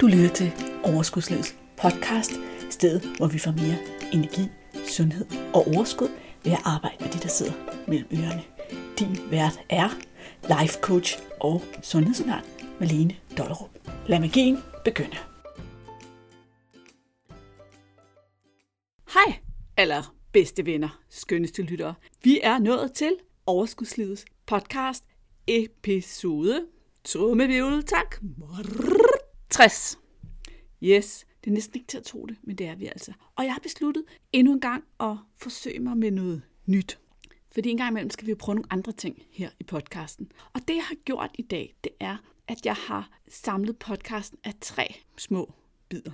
Du lytter til Overskudslivets podcast, stedet hvor vi får mere energi, sundhed og overskud ved at arbejde med de, der sidder mellem ørerne. Din vært er life coach og sundhedsundern Malene Dollerup. Lad magien begynde. Hej, aller bedste venner, skønneste lyttere. Vi er nået til Overskudslivets podcast episode. Trummevivl, tak. 60. Yes, det er næsten ikke til at tro det, men det er vi altså. Og jeg har besluttet endnu en gang at forsøge mig med noget nyt. Fordi en gang imellem skal vi jo prøve nogle andre ting her i podcasten. Og det jeg har gjort i dag, det er, at jeg har samlet podcasten af tre små bidder.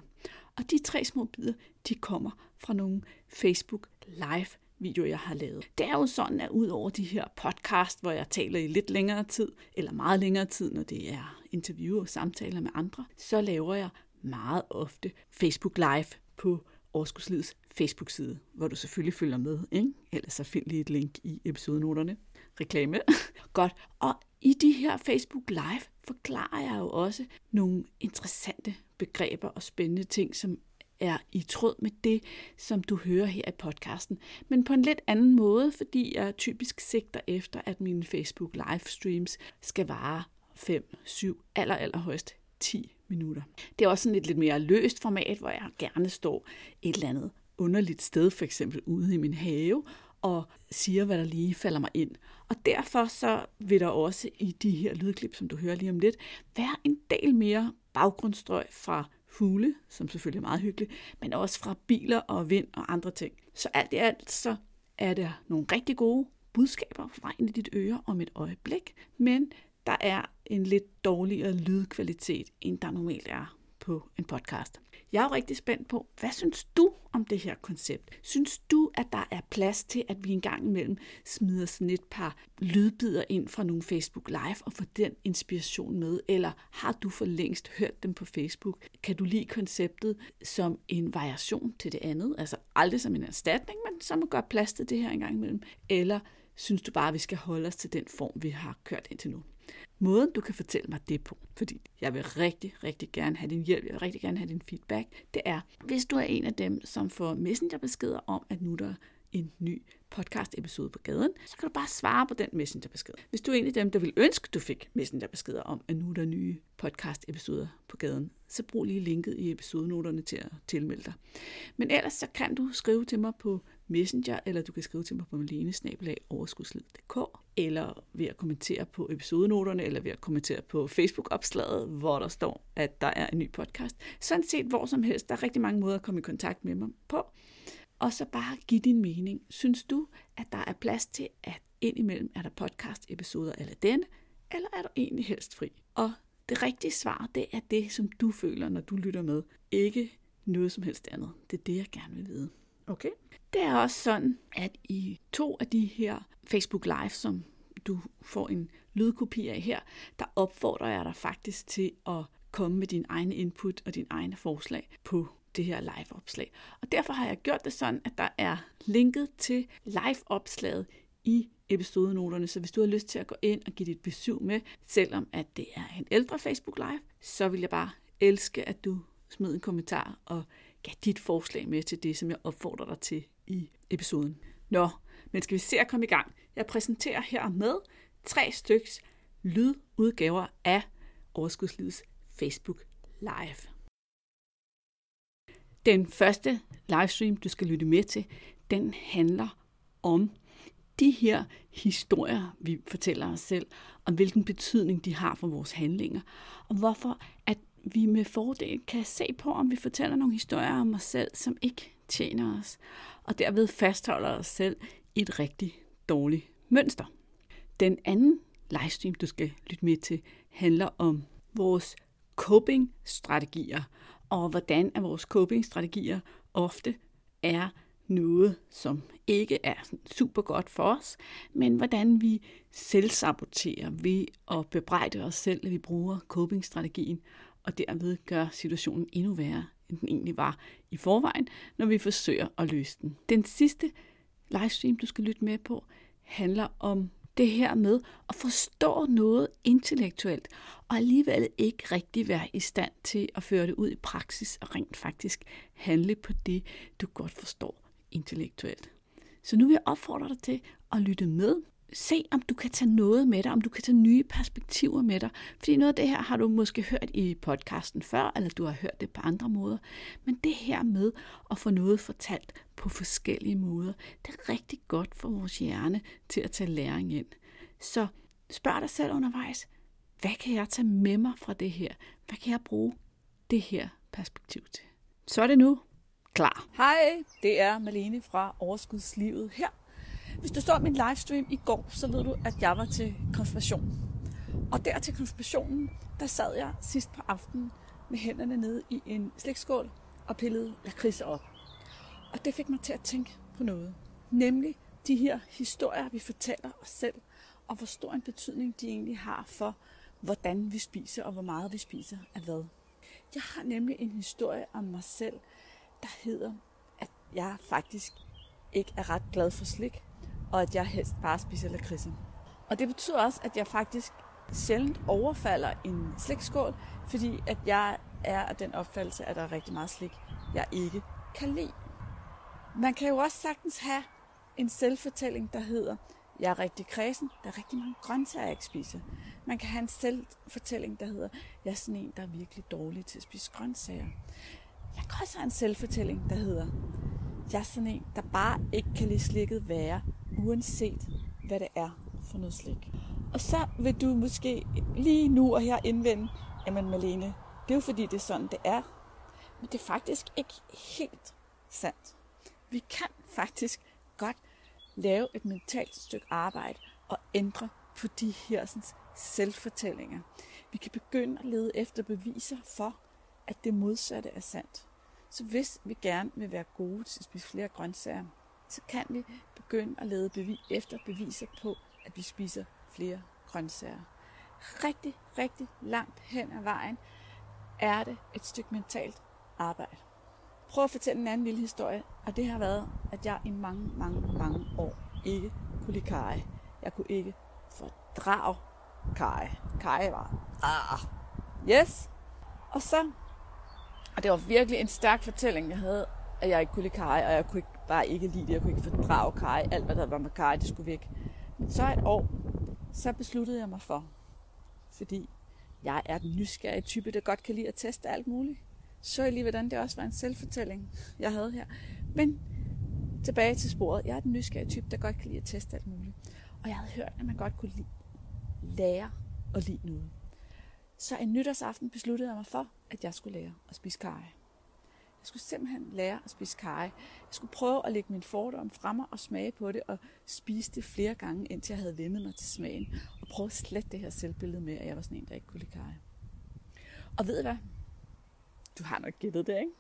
Og de tre små bidder, de kommer fra nogle Facebook Live videoer, jeg har lavet. Det er jo sådan, at ud over de her podcast, hvor jeg taler i lidt længere tid, eller meget længere tid, når det er interview og samtaler med andre, så laver jeg meget ofte Facebook Live på Overskudslivets Facebook-side, hvor du selvfølgelig følger med, ikke? Ellers så find lige et link i episodenoterne. Reklame. Godt. Og i de her Facebook Live forklarer jeg jo også nogle interessante begreber og spændende ting, som er i tråd med det, som du hører her i podcasten, men på en lidt anden måde, fordi jeg typisk sigter efter, at mine Facebook livestreams skal vare 5, 7, aller, aller højst 10 minutter. Det er også sådan et lidt mere løst format, hvor jeg gerne står et eller andet underligt sted, for eksempel ude i min have, og siger, hvad der lige falder mig ind. Og derfor så vil der også i de her lydklip, som du hører lige om lidt, være en del mere baggrundsstrøg fra fugle, som selvfølgelig er meget hyggeligt, men også fra biler og vind og andre ting. Så alt i alt så er der nogle rigtig gode budskaber fra ind i dit øre om et øjeblik, men der er en lidt dårligere lydkvalitet, end der normalt er på en podcast. Jeg er jo rigtig spændt på, hvad synes du om det her koncept? Synes du, at der er plads til, at vi en gang imellem smider sådan et par lydbider ind fra nogle Facebook Live og får den inspiration med? Eller har du for længst hørt dem på Facebook? Kan du lide konceptet som en variation til det andet? Altså aldrig som en erstatning, men som at gøre plads til det her en gang imellem? Eller synes du bare, at vi skal holde os til den form, vi har kørt indtil nu? Måden, du kan fortælle mig det på, fordi jeg vil rigtig, rigtig gerne have din hjælp, jeg vil rigtig gerne have din feedback, det er, hvis du er en af dem, som får messengerbeskeder om, at nu der en ny podcast-episode på gaden, så kan du bare svare på den messengerbesked. Hvis du er en af dem, der vil ønske, du fik messengerbeskeder om, at nu er der nye podcast-episoder på gaden, så brug lige linket i episodenoterne til at tilmelde dig. Men ellers så kan du skrive til mig på Messenger, eller du kan skrive til mig på malenesnabelag.overskudslid.dk, eller ved at kommentere på episodenoterne, eller ved at kommentere på Facebook-opslaget, hvor der står, at der er en ny podcast. Sådan set hvor som helst. Der er rigtig mange måder at komme i kontakt med mig på. Og så bare give din mening. Synes du, at der er plads til, at indimellem er der podcast-episoder eller denne, eller er du egentlig helst fri? Og det rigtige svar, det er det, som du føler, når du lytter med. Ikke noget som helst andet. Det er det, jeg gerne vil vide. Okay? Det er også sådan, at i to af de her Facebook Live, som du får en lydkopi af her, der opfordrer jeg dig faktisk til at komme med din egen input og din egne forslag på det her live-opslag. Og derfor har jeg gjort det sådan, at der er linket til live-opslaget i episodenoterne, så hvis du har lyst til at gå ind og give dit besøg med, selvom at det er en ældre Facebook Live, så vil jeg bare elske, at du smed en kommentar og gav dit forslag med til det, som jeg opfordrer dig til i episoden. Nå, men skal vi se at komme i gang. Jeg præsenterer her med tre styks lydudgaver af Overskudslivets Facebook Live. Den første livestream, du skal lytte med til, den handler om de her historier, vi fortæller os selv, og hvilken betydning de har for vores handlinger, og hvorfor at vi med fordel kan se på, om vi fortæller nogle historier om os selv, som ikke tjener os, og derved fastholder os selv i et rigtig dårligt mønster. Den anden livestream, du skal lytte med til, handler om vores coping-strategier, og hvordan at vores coping-strategier ofte er noget, som ikke er super godt for os, men hvordan vi selvsaboterer ved at bebrejde os selv, at vi bruger coping-strategien, og derved gør situationen endnu værre, end den egentlig var i forvejen, når vi forsøger at løse den. Den sidste livestream, du skal lytte med på, handler om det her med at forstå noget intellektuelt, og alligevel ikke rigtig være i stand til at føre det ud i praksis og rent faktisk handle på det, du godt forstår intellektuelt. Så nu vil jeg opfordre dig til at lytte med. Se, om du kan tage noget med dig, om du kan tage nye perspektiver med dig. Fordi noget af det her har du måske hørt i podcasten før, eller du har hørt det på andre måder. Men det her med at få noget fortalt på forskellige måder, det er rigtig godt for vores hjerne til at tage læring ind. Så spørg dig selv undervejs, hvad kan jeg tage med mig fra det her? Hvad kan jeg bruge det her perspektiv til? Så er det nu klar. Hej, det er Malene fra Overskudslivet her. Hvis du så min livestream i går, så ved du, at jeg var til konfirmation. Og der til konfirmationen, der sad jeg sidst på aftenen med hænderne nede i en slikskål og pillede lakridser op. Og det fik mig til at tænke på noget. Nemlig de her historier, vi fortæller os selv, og hvor stor en betydning de egentlig har for, hvordan vi spiser og hvor meget vi spiser af hvad. Jeg har nemlig en historie om mig selv, der hedder, at jeg faktisk ikke er ret glad for slik, og at jeg helst bare spiser lakridser. Og det betyder også, at jeg faktisk sjældent overfalder en slikskål, fordi at jeg er af den opfattelse, at der er rigtig meget slik, jeg ikke kan lide. Man kan jo også sagtens have en selvfortælling, der hedder, jeg er rigtig kredsen, der er rigtig mange grøntsager, jeg ikke spiser. Man kan have en selvfortælling, der hedder, jeg er sådan en, der er virkelig dårlig til at spise grøntsager. Jeg kan også have en selvfortælling, der hedder, jeg er sådan en, der bare ikke kan lide slikket være, uanset hvad det er for noget slik. Og så vil du måske lige nu og her indvende, jamen Malene, det er jo fordi, det er sådan, det er. Men det er faktisk ikke helt sandt. Vi kan faktisk godt lave et mentalt stykke arbejde og ændre på de her sådan, selvfortællinger. Vi kan begynde at lede efter beviser for, at det modsatte er sandt. Så hvis vi gerne vil være gode til at spise flere grøntsager, så kan vi begynde at lede bevis, efter beviser på, at vi spiser flere grøntsager. Rigtig, rigtig langt hen ad vejen er det et stykke mentalt arbejde prøve at fortælle en anden lille historie, og det har været, at jeg i mange, mange, mange år ikke kunne lide kaj. Jeg kunne ikke fordrage kaj. Kaj var, ah, yes. Og så, og det var virkelig en stærk fortælling, jeg havde, at jeg ikke kunne lide kaj, og jeg kunne ikke, bare ikke lide det. Jeg kunne ikke fordrage kaj. Alt, hvad der var med kaj, det skulle væk. Men så et år, så besluttede jeg mig for, fordi jeg er den nysgerrige type, der godt kan lide at teste alt muligt. Så jeg lige, hvordan det også var en selvfortælling, jeg havde her. Men tilbage til sporet. Jeg er den nysgerrige type, der godt kan lide at teste alt muligt. Og jeg havde hørt, at man godt kunne lide, lære at lide noget. Så en nytårsaften besluttede jeg mig for, at jeg skulle lære at spise kaj. Jeg skulle simpelthen lære at spise kaj. Jeg skulle prøve at lægge min fordom frem og smage på det, og spise det flere gange, indtil jeg havde vendet mig til smagen. Og prøve at slette det her selvbillede med, at jeg var sådan en, der ikke kunne lide kaj. Og ved I hvad? Du har nok gættet det, ikke?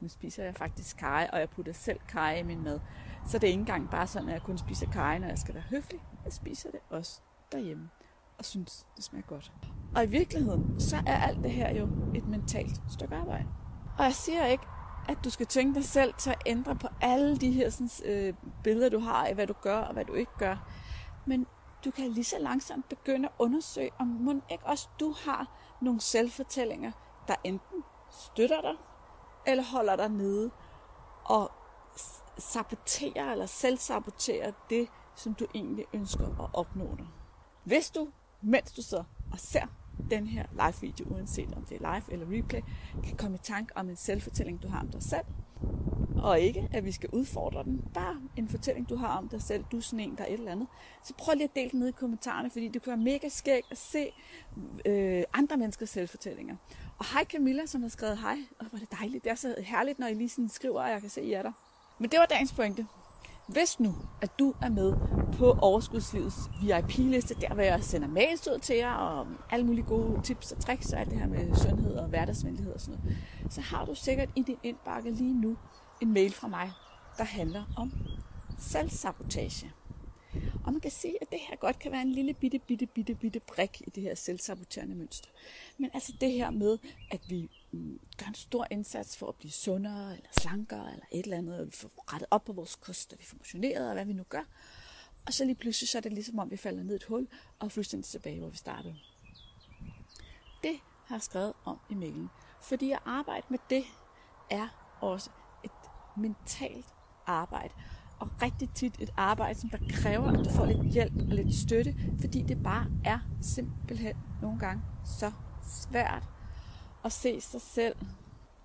Nu spiser jeg faktisk kaj, og jeg putter selv kaj i min mad. Så det er ikke engang bare sådan, at jeg kun spiser kaj, når jeg skal være høflig. Jeg spiser det også derhjemme og synes, det smager godt. Og i virkeligheden, så er alt det her jo et mentalt stykke arbejde. Og jeg siger ikke, at du skal tvinge dig selv til at ændre på alle de her sådan, øh, billeder, du har af, hvad du gør og hvad du ikke gør. Men du kan lige så langsomt begynde at undersøge, om må ikke også du har nogle selvfortællinger, der enten støtter dig, eller holder dig nede og saboterer eller selvsaboterer det, som du egentlig ønsker at opnå dig. Hvis du, mens du så og ser den her live-video, uanset om det er live eller replay, kan komme i tanke om en selvfortælling, du har om dig selv. Og ikke, at vi skal udfordre den. Bare en fortælling, du har om dig selv. Du er sådan en, der er et eller andet. Så prøv lige at dele den ned i kommentarerne, fordi det kan være mega skægt at se øh, andre menneskers selvfortællinger. Og hej Camilla, som har skrevet hej. Og hvor er det dejligt. Det er så herligt, når I lige sådan skriver, og jeg kan se, at I er der. Men det var dagens pointe. Hvis nu, at du er med på Overskudslivets VIP-liste, der hvor jeg sender mails ud til jer, og alle mulige gode tips og tricks, og alt det her med sundhed og hverdagsvenlighed og sådan noget, så har du sikkert i din indbakke lige nu en mail fra mig, der handler om selvsabotage. Og man kan sige, at det her godt kan være en lille bitte, bitte, bitte, bitte brik i det her selvsaboterende mønster. Men altså det her med, at vi mm, gør en stor indsats for at blive sundere, eller slankere, eller et eller andet, og vi får rettet op på vores kost, og vi får motioneret, og hvad vi nu gør. Og så lige pludselig, så er det ligesom om, vi falder ned i et hul, og er fuldstændig tilbage, hvor vi startede. Det har jeg skrevet om i mailen. Fordi at arbejde med det er også et mentalt arbejde. Og rigtig tit et arbejde, som der kræver, at du får lidt hjælp og lidt støtte, fordi det bare er simpelthen nogle gange så svært at se sig selv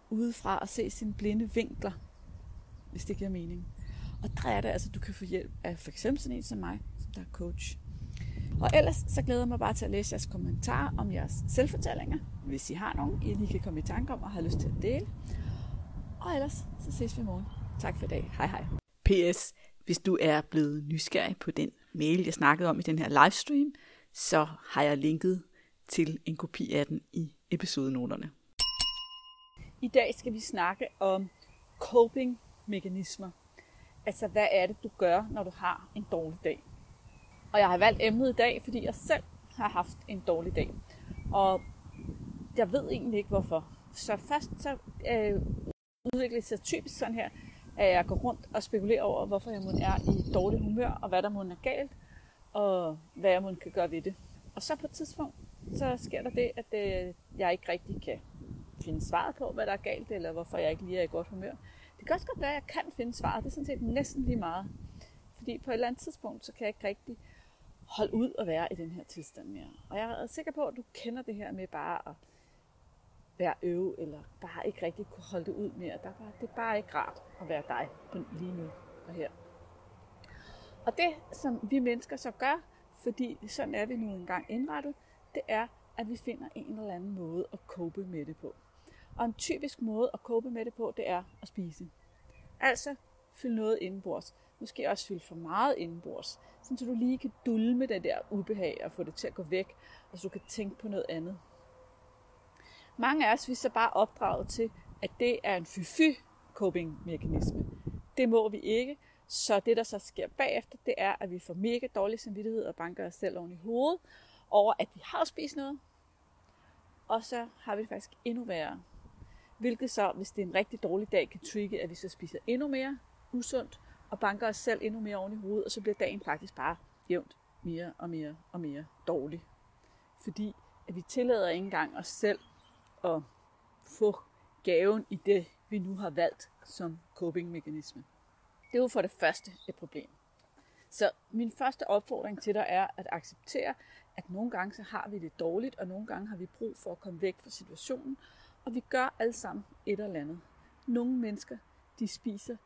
udefra og se sine blinde vinkler, hvis det giver mening. Og der er det altså, at du kan få hjælp af for eksempel sådan en som mig, som der er coach. Og ellers så glæder jeg mig bare til at læse jeres kommentarer om jeres selvfortællinger, hvis I har nogen, I lige kan komme i tanke om og har lyst til at dele. Og ellers så ses vi i morgen. Tak for i dag. Hej hej. PS. Hvis du er blevet nysgerrig på den mail, jeg snakkede om i den her livestream, så har jeg linket til en kopi af den i episodenoterne. I dag skal vi snakke om coping-mekanismer. Altså, hvad er det, du gør, når du har en dårlig dag? Og jeg har valgt emnet i dag, fordi jeg selv har haft en dårlig dag. Og jeg ved egentlig ikke, hvorfor. Så først så øh, udvikler det sig typisk sådan her, at jeg går rundt og spekulerer over, hvorfor jeg må er i dårlig humør, og hvad der må er galt, og hvad jeg måske kan gøre ved det. Og så på et tidspunkt, så sker der det, at øh, jeg ikke rigtig kan finde svaret på, hvad der er galt, eller hvorfor jeg ikke lige er i godt humør. Det kan også godt være, at jeg kan finde svaret. Det er sådan set næsten lige meget. Fordi på et eller andet tidspunkt, så kan jeg ikke rigtig holde ud og være i den her tilstand mere. Og jeg er sikker på, at du kender det her med bare at være øve, eller bare ikke rigtig kunne holde det ud mere. Der var, det er bare ikke rart at være dig lige nu og her. Og det, som vi mennesker så gør, fordi sådan er vi nu engang indrettet, det er, at vi finder en eller anden måde at cope med det på. Og en typisk måde at cope med det på, det er at spise. Altså, fylde noget indenbords. Måske også fylde for meget indenbords. Så du lige kan dulme det der ubehag og få det til at gå væk, og så du kan tænke på noget andet. Mange af os, vi er så bare opdraget til, at det er en fy coping-mekanisme. Det må vi ikke. Så det, der så sker bagefter, det er, at vi får mega dårlig samvittighed og banker os selv oven i hovedet over, at vi har spist noget. Og så har vi det faktisk endnu værre. Hvilket så, hvis det er en rigtig dårlig dag, kan trigge, at vi så spiser endnu mere usundt og banker os selv endnu mere oven i hovedet, og så bliver dagen faktisk bare jævnt mere og mere og mere dårlig. Fordi at vi tillader ikke engang os selv at få gaven i det, vi nu har valgt som coping-mekanisme. Det er jo for det første et problem. Så min første opfordring til dig er at acceptere, at nogle gange så har vi det dårligt, og nogle gange har vi brug for at komme væk fra situationen, og vi gør alle sammen et eller andet. Nogle mennesker, de spiser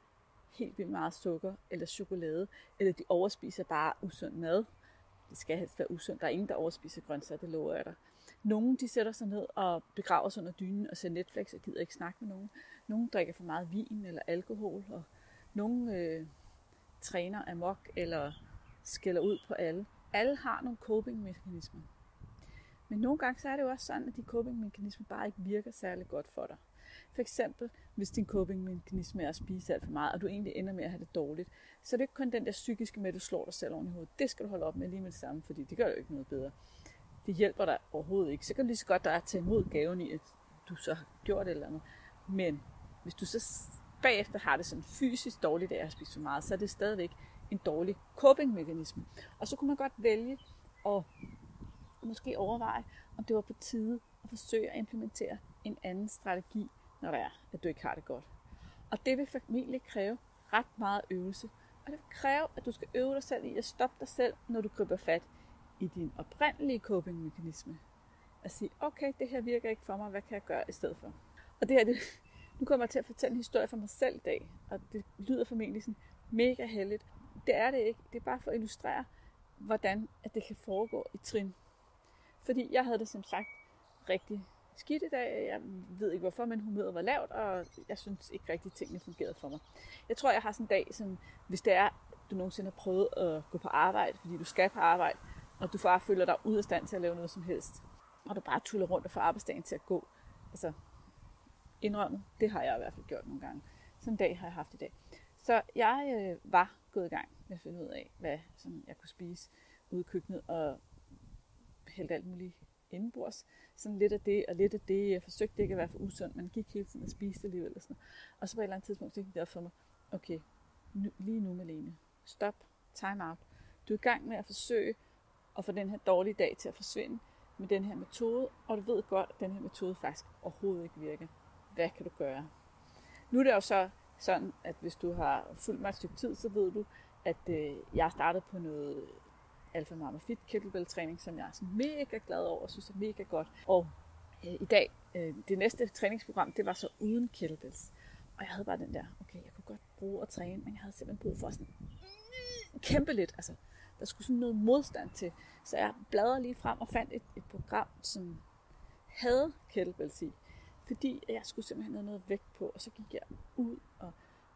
helt vildt meget sukker eller chokolade, eller de overspiser bare usund mad. Det skal helst være usundt. Der er ingen, der overspiser grøntsager, det lover jeg dig. Nogle de sætter sig ned og begraver sig under dynen og ser Netflix og gider ikke snakke med nogen. Nogle drikker for meget vin eller alkohol, og nogle øh, træner amok eller skælder ud på alle. Alle har nogle coping-mekanismer. Men nogle gange så er det jo også sådan, at de coping-mekanismer bare ikke virker særlig godt for dig. For eksempel, hvis din coping-mekanisme er at spise alt for meget, og du egentlig ender med at have det dårligt, så er det ikke kun den der psykiske med, at du slår dig selv oven i hovedet. Det skal du holde op med lige med det samme, fordi det gør jo ikke noget bedre. Det hjælper dig overhovedet ikke. Så kan du lige så godt der tage imod gaven i, at du så har gjort et eller andet. Men hvis du så bagefter har det sådan fysisk dårligt af at spise for meget, så er det stadigvæk en dårlig coping-mekanisme. Og så kunne man godt vælge at måske overveje, om det var på tide at forsøge at implementere en anden strategi, når det er, at du ikke har det godt. Og det vil formentlig kræve ret meget øvelse. Og det kræver, at du skal øve dig selv i at stoppe dig selv, når du griber fat i din oprindelige coping-mekanisme. At sige, okay, det her virker ikke for mig, hvad kan jeg gøre i stedet for? Og det her, det, nu kommer jeg til at fortælle en historie for mig selv i dag, og det lyder formentlig sådan mega heldigt. Det er det ikke. Det er bare for at illustrere, hvordan at det kan foregå i trin. Fordi jeg havde det som sagt rigtig skidt i dag. Jeg ved ikke hvorfor, men humøret var lavt, og jeg synes ikke rigtig, tingene fungerede for mig. Jeg tror, jeg har sådan en dag, som hvis det er, du nogensinde har prøvet at gå på arbejde, fordi du skal på arbejde, og du bare føler dig ud af stand til at lave noget som helst, og du bare tuller rundt og får arbejdsdagen til at gå. Altså, indrømmet, det har jeg i hvert fald gjort nogle gange. Sådan en dag har jeg haft i dag. Så jeg øh, var gået i gang med at finde ud af, hvad som jeg kunne spise ude i køkkenet, og hælde alt muligt indenbords. Sådan lidt af det, og lidt af det. Jeg forsøgte ikke at være for usund, men gik hele tiden og spiste alligevel. Og, sådan og så på et eller andet tidspunkt, så gik det op for mig, okay, nu, lige nu Malene, stop, time out. Du er i gang med at forsøge at få den her dårlige dag til at forsvinde med den her metode, og du ved godt, at den her metode faktisk overhovedet ikke virker. Hvad kan du gøre? Nu er det jo så sådan, at hvis du har fulgt mig et stykke tid, så ved du, at øh, jeg startede på noget Alpha Mama Fit kettlebell træning, som jeg er sådan mega glad over og synes er mega godt. Og øh, i dag, øh, det næste træningsprogram, det var så uden kettlebells. Og jeg havde bare den der, okay, jeg kunne godt bruge at træne, men jeg havde simpelthen brug for sådan kæmpe lidt. Altså, der skulle sådan noget modstand til. Så jeg bladrede lige frem og fandt et, et program, som havde kettlebells i. Fordi jeg skulle simpelthen have noget vægt på, og så gik jeg ud og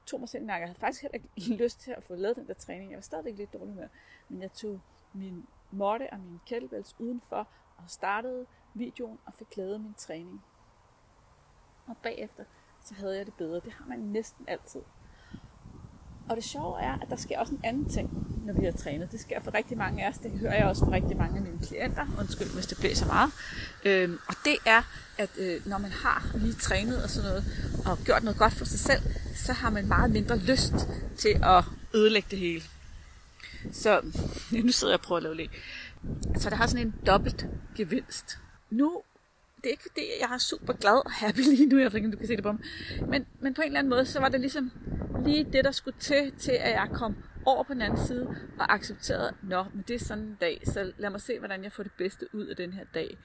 tog mig selv nakke. Jeg havde faktisk heller ikke lyst til at få lavet den der træning. Jeg var stadigvæk lidt dårlig med, men jeg tog min måtte og min kettlebells udenfor og startede videoen og fik lavet min træning. Og bagefter, så havde jeg det bedre. Det har man næsten altid. Og det sjove er, at der sker også en anden ting, når vi har trænet. Det sker for rigtig mange af os. Det hører jeg også fra rigtig mange af mine klienter. Undskyld, hvis det blæser meget. Øhm, og det er, at øh, når man har lige trænet og sådan noget, og gjort noget godt for sig selv, så har man meget mindre lyst til at ødelægge det hele. Så nu sidder jeg og prøver at lave lidt. Så der har sådan en dobbelt gevinst. Nu, det er ikke fordi, jeg er super glad og happy lige nu, jeg ved ikke, om du kan se det på mig. Men, men på en eller anden måde, så var det ligesom lige det, der skulle til, til at jeg kom over på den anden side og accepterede, nå, men det er sådan en dag, så lad mig se, hvordan jeg får det bedste ud af den her dag.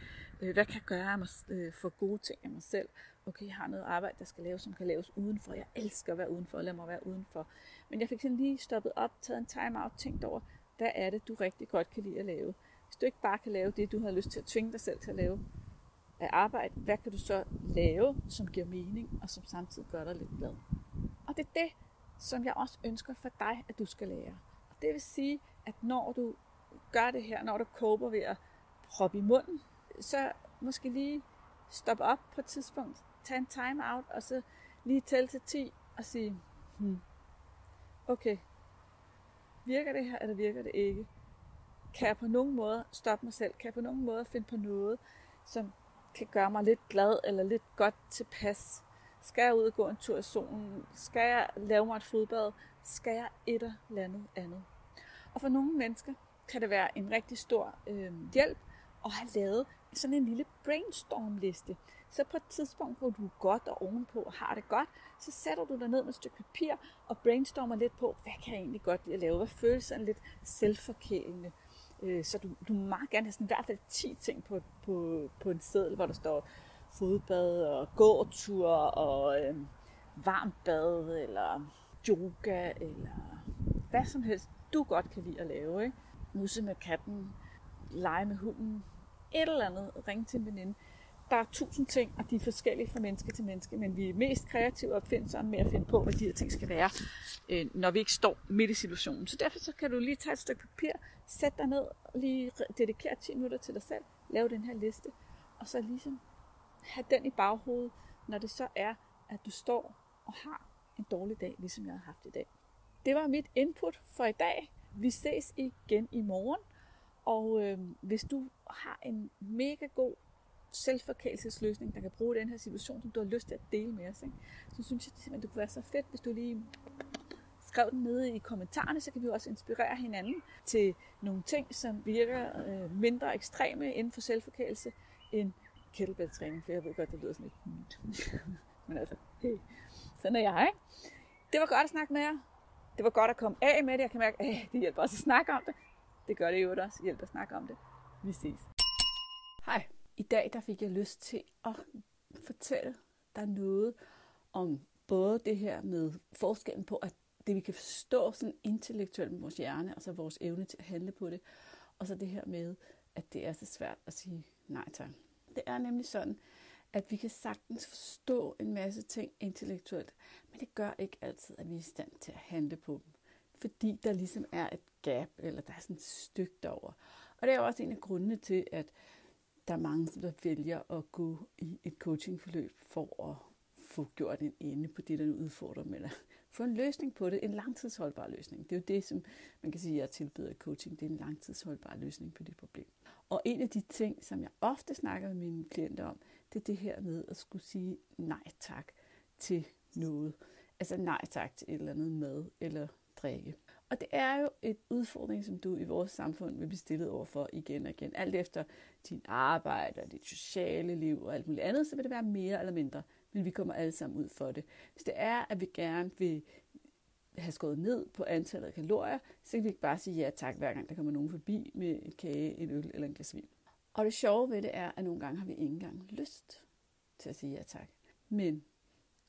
Øh, hvad kan jeg gøre mig, øh, for gode ting af mig selv? Okay, jeg har noget arbejde, der skal laves, som kan laves udenfor. Jeg elsker at være udenfor, lad mig være udenfor. Men jeg fik sådan lige stoppet op, taget en time-out, tænkt over, hvad er det, du rigtig godt kan lide at lave? Hvis du ikke bare kan lave det, du har lyst til at tvinge dig selv til at lave af arbejde, hvad kan du så lave, som giver mening, og som samtidig gør dig lidt glad? Og det er det, som jeg også ønsker for dig, at du skal lære. Og det vil sige, at når du gør det her, når du kåber ved at proppe i munden, så måske lige stoppe op på et tidspunkt, tage en time out, og så lige tælle til 10 og sige, hmm, okay, virker det her, eller virker det ikke? Kan jeg på nogen måde stoppe mig selv? Kan jeg på nogen måde finde på noget, som kan gøre mig lidt glad eller lidt godt tilpas? Skal jeg ud og gå en tur i solen? Skal jeg lave mig et fodbad? Skal jeg et eller andet andet? Og for nogle mennesker kan det være en rigtig stor øh, hjælp at have lavet sådan en lille brainstorm-liste. Så på et tidspunkt, hvor du er godt og ovenpå og har det godt, så sætter du dig ned med et stykke papir og brainstormer lidt på, hvad kan jeg egentlig godt lide at lave? Hvad føles sådan lidt selvforkælende? Øh, så du, du må meget gerne have sådan i hvert fald 10 ting på, på, på en seddel, hvor der står fodbad og gåtur og øh, varmt bad eller yoga eller hvad som helst, du godt kan lide at lave. Ikke? Musse med katten, lege med hunden, et eller andet, ringe til en veninde. Der er tusind ting, og de er forskellige fra menneske til menneske, men vi er mest kreative og opfindsomme med at finde på, hvad de her ting skal være, øh, når vi ikke står midt i situationen. Så derfor så kan du lige tage et stykke papir, sætte dig ned, lige dedikere 10 minutter til dig selv, lave den her liste, og så ligesom have den i baghovedet, når det så er, at du står og har en dårlig dag, ligesom jeg har haft i dag. Det var mit input for i dag. Vi ses igen i morgen. Og øh, hvis du har en mega god selvforkælelsesløsning, der kan bruge den her situation, som du har lyst til at dele med os, ikke? så synes jeg simpelthen, det kunne være så fedt, hvis du lige skrev den nede i kommentarerne, så kan vi også inspirere hinanden til nogle ting, som virker øh, mindre ekstreme inden for selvforkælelse end kettlebell-træning, for jeg ved godt, det lyder sådan lidt Men altså, hey, sådan er jeg, ikke? Det var godt at snakke med jer. Det var godt at komme af med det. Jeg kan mærke, at det hjælper også at snakke om det. Det gør det jo også. Hjælp at snakke om det. Vi ses. Hej. I dag der fik jeg lyst til at fortælle dig noget om både det her med forskellen på, at det vi kan forstå sådan intellektuelt med vores hjerne, og så vores evne til at handle på det, og så det her med, at det er så svært at sige nej tak. Det er nemlig sådan, at vi kan sagtens forstå en masse ting intellektuelt, men det gør ikke altid, at vi er i stand til at handle på dem. Fordi der ligesom er et gap, eller der er sådan et stykke derover. Og det er også en af grundene til, at der er mange, der vælger at gå i et coachingforløb for at få gjort en ende på det, der udfordrer dem, eller få en løsning på det, en langtidsholdbar løsning. Det er jo det, som man kan sige, at jeg tilbyder coaching. Det er en langtidsholdbar løsning på det problem. Og en af de ting, som jeg ofte snakker med mine klienter om, det er det her med at skulle sige nej tak til noget. Altså nej tak til et eller andet mad eller drikke. Og det er jo et udfordring, som du i vores samfund vil blive stillet overfor igen og igen. Alt efter din arbejde og dit sociale liv og alt muligt andet, så vil det være mere eller mindre. Men vi kommer alle sammen ud for det. Hvis det er, at vi gerne vil have skåret ned på antallet af kalorier, så kan vi ikke bare sige ja tak, hver gang der kommer nogen forbi med en kage, en øl eller en glas vin. Og det sjove ved det er, at nogle gange har vi ikke engang lyst til at sige ja tak. Men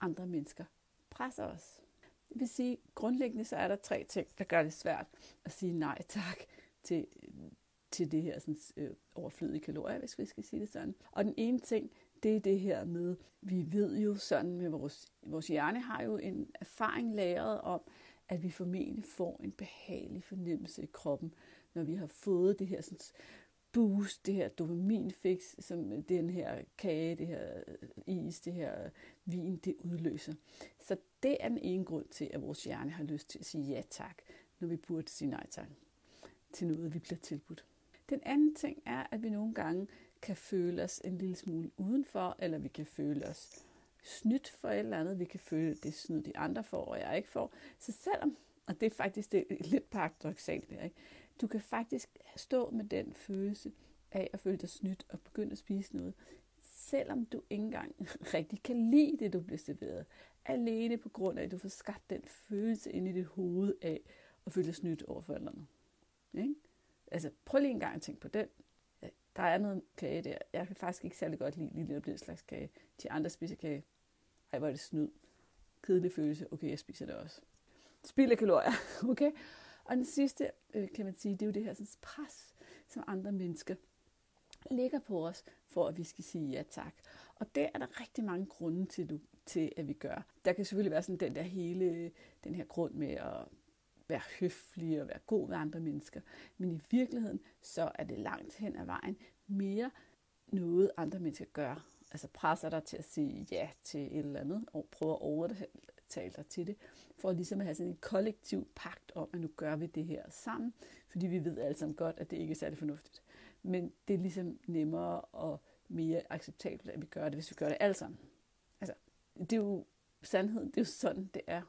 andre mennesker presser os. Det vil sige, grundlæggende så er der tre ting, der gør det svært at sige nej tak til, til det her sådan, øh, overflødige kalorier, hvis vi skal sige det sådan. Og den ene ting, det er det her med, vi ved jo sådan med vores, vores hjerne har jo en erfaring læret om, at vi formentlig får en behagelig fornemmelse i kroppen, når vi har fået det her sådan, boost, det her dopaminfix, som den her kage, det her øh, is, det her øh, vin, det udløser. Så det er den ene grund til, at vores hjerne har lyst til at sige ja tak, når vi burde sige nej tak til noget, vi bliver tilbudt. Den anden ting er, at vi nogle gange kan føle os en lille smule udenfor, eller vi kan føle os snydt for et eller andet. Vi kan føle, at det er snyd, de andre får, og jeg ikke får. Så selvom, og det er faktisk det er lidt paradoxalt der, ikke? du kan faktisk stå med den følelse af at føle dig snydt og begynde at spise noget, selvom du ikke engang rigtig kan lide det, du bliver serveret. Alene på grund af, at du får skabt den følelse ind i dit hoved af at føle dig snydt over forældrene. Ikke? Altså, prøv lige en gang at tænke på den. Der er noget kage der. Jeg kan faktisk ikke særlig godt lide lille den slags kage. De andre spiser kage. Ej, hvor er det snyd. Kedelig følelse. Okay, jeg spiser det også. Spild af kalorier. Okay? Og den sidste, øh, kan man sige, det er jo det her sådan, pres, som andre mennesker ligger på os, for at vi skal sige ja tak. Og det er der rigtig mange grunde til, du, til at vi gør. Der kan selvfølgelig være sådan den der hele, øh, den her grund med at være høflig og være god ved andre mennesker. Men i virkeligheden, så er det langt hen ad vejen mere noget, andre mennesker gør. Altså presser dig til at sige ja til et eller andet, og prøver at overtale dig til det, for ligesom at have sådan en kollektiv pagt om, at nu gør vi det her sammen, fordi vi ved alle sammen godt, at det ikke er særlig fornuftigt. Men det er ligesom nemmere og mere acceptabelt, at vi gør det, hvis vi gør det alle sammen. Altså, det er jo sandheden, det er jo sådan, det er.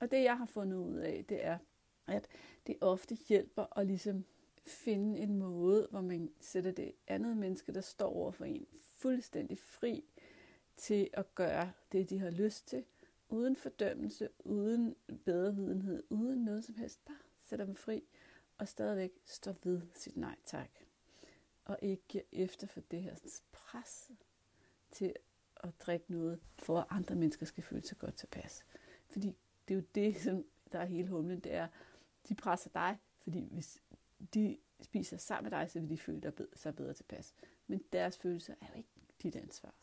Og det, jeg har fundet ud af, det er, at det ofte hjælper at ligesom finde en måde, hvor man sætter det andet menneske, der står over for en, fuldstændig fri til at gøre det, de har lyst til, uden fordømmelse, uden bedrevidenhed, uden noget som helst. Bare sætter dem fri og stadigvæk står ved sit nej tak. Og ikke giver efter for det her pres til at drikke noget, for at andre mennesker skal føle sig godt tilpas. Fordi det er jo det, som der er hele humlen, det er, de presser dig, fordi hvis de spiser sammen med dig, så vil de føle sig bedre tilpas. Men deres følelser er jo ikke dit ansvar.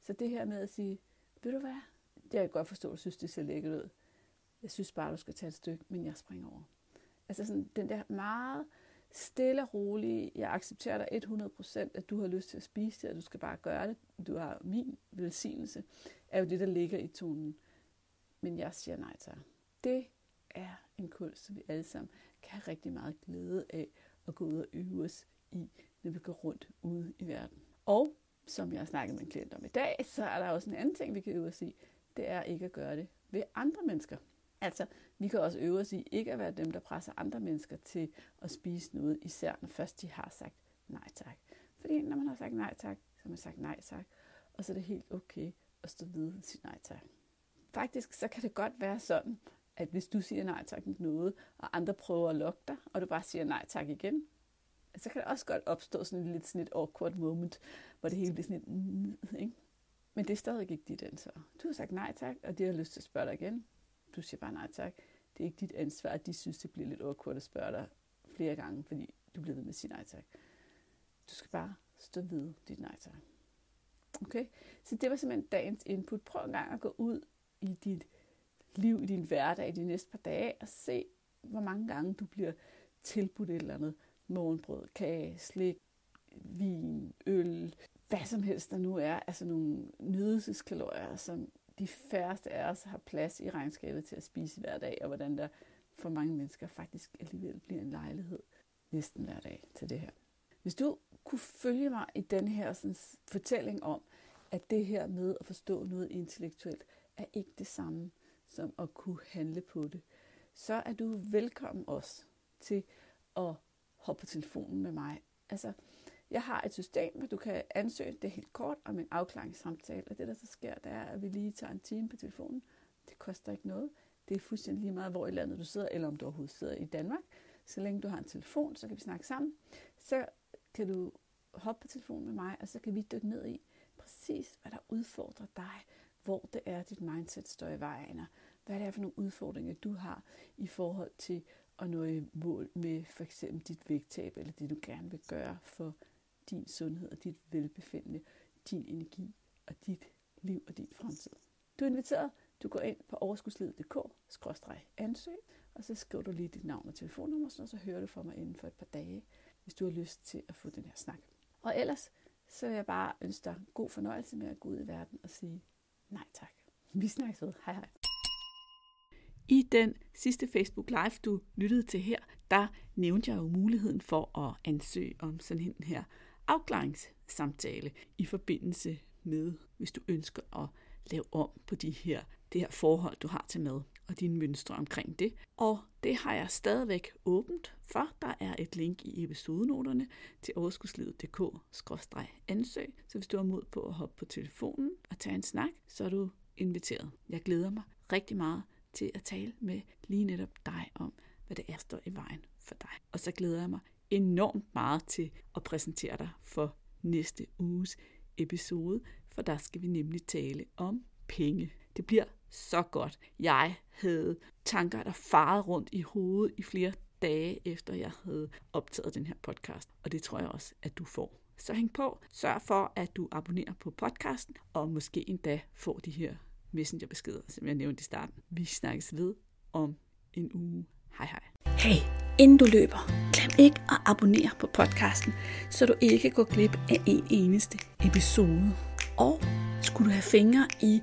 Så det her med at sige, ved du hvad, det kan jeg godt forstå, at du synes, det ser lækkert ud. Jeg synes bare, du skal tage et stykke, men jeg springer over. Altså sådan den der meget stille og rolige, jeg accepterer dig 100%, at du har lyst til at spise det, og du skal bare gøre det. Du har min velsignelse, er jo det, der ligger i tonen. Men jeg siger nej tak. Det er en kunst, som vi alle sammen kan have rigtig meget glæde af at gå ud og øve os i, når vi går rundt ude i verden. Og som jeg har snakket med en klient om i dag, så er der også en anden ting, vi kan øve os i. Det er ikke at gøre det ved andre mennesker. Altså, vi kan også øve os i ikke at være dem, der presser andre mennesker til at spise noget, især når først de har sagt nej tak. Fordi når man har sagt nej tak, så har man sagt nej tak, og så er det helt okay at stå ved sit nej tak. Faktisk så kan det godt være sådan, at hvis du siger nej tak til noget, og andre prøver at lokke dig, og du bare siger nej tak igen, så kan det også godt opstå sådan lidt sådan et awkward moment, hvor det hele bliver sådan et, mm", ikke? Men det er stadig ikke dit ansvar. Du har sagt nej tak, og de har lyst til at spørge dig igen. Du siger bare nej tak. Det er ikke dit ansvar, at de synes, det bliver lidt awkward at spørge dig flere gange, fordi du bliver ved med at sige nej tak. Du skal bare stå ved dit nej tak. Okay? Så det var simpelthen dagens input. Prøv en gang at gå ud i dit liv, i din hverdag, i de næste par dage, og se, hvor mange gange du bliver tilbudt et eller andet morgenbrød, kage, slik, vin, øl, hvad som helst der nu er, altså nogle nydelseskalorier, som de færreste af os har plads i regnskabet til at spise hver dag, og hvordan der for mange mennesker faktisk alligevel bliver en lejlighed næsten hver dag til det her. Hvis du kunne følge mig i den her sådan, fortælling om, at det her med at forstå noget intellektuelt, er ikke det samme som at kunne handle på det, så er du velkommen også til at hoppe på telefonen med mig. Altså, jeg har et system, hvor du kan ansøge det helt kort om en afklaringssamtale, og det der så sker, det er, at vi lige tager en time på telefonen. Det koster ikke noget. Det er fuldstændig lige meget, hvor i landet du sidder, eller om du overhovedet sidder i Danmark. Så længe du har en telefon, så kan vi snakke sammen. Så kan du hoppe på telefonen med mig, og så kan vi dykke ned i præcis, hvad der udfordrer dig, hvor det er, dit mindset står i vejen, og hvad det er for nogle udfordringer, du har i forhold til at nå i mål med for eksempel dit vægttab, eller det du gerne vil gøre for din sundhed og dit velbefindende, din energi og dit liv og din fremtid. Du er inviteret. Du går ind på overskudslivet.dk-ansøg, og så skriver du lige dit navn og telefonnummer, og så hører du fra mig inden for et par dage, hvis du har lyst til at få den her snak. Og ellers, så vil jeg bare ønske dig god fornøjelse med at gå ud i verden og sige nej tak. Vi snakkes ved. Hej hej. I den sidste Facebook Live, du lyttede til her, der nævnte jeg jo muligheden for at ansøge om sådan en her afklaringssamtale i forbindelse med, hvis du ønsker at lave om på de her, det her forhold, du har til mad og dine mønstre omkring det. Og det har jeg stadigvæk åbent for. Der er et link i episodenoterne til overskudslivet.dk-ansøg. Så hvis du har mod på at hoppe på telefonen og tage en snak, så er du inviteret. Jeg glæder mig rigtig meget til at tale med lige netop dig om, hvad det er, der står i vejen for dig. Og så glæder jeg mig enormt meget til at præsentere dig for næste uges episode, for der skal vi nemlig tale om penge. Det bliver så godt. Jeg havde tanker, der farede rundt i hovedet i flere dage efter jeg havde optaget den her podcast, og det tror jeg også, at du får. Så hæng på. Sørg for, at du abonnerer på podcasten, og måske endda får de her messengerbeskeder, som jeg nævnte i starten. Vi snakkes ved om en uge. Hej hej. Hey, inden du løber, glem ikke at abonnere på podcasten, så du ikke går glip af en eneste episode. Og skulle du have fingre i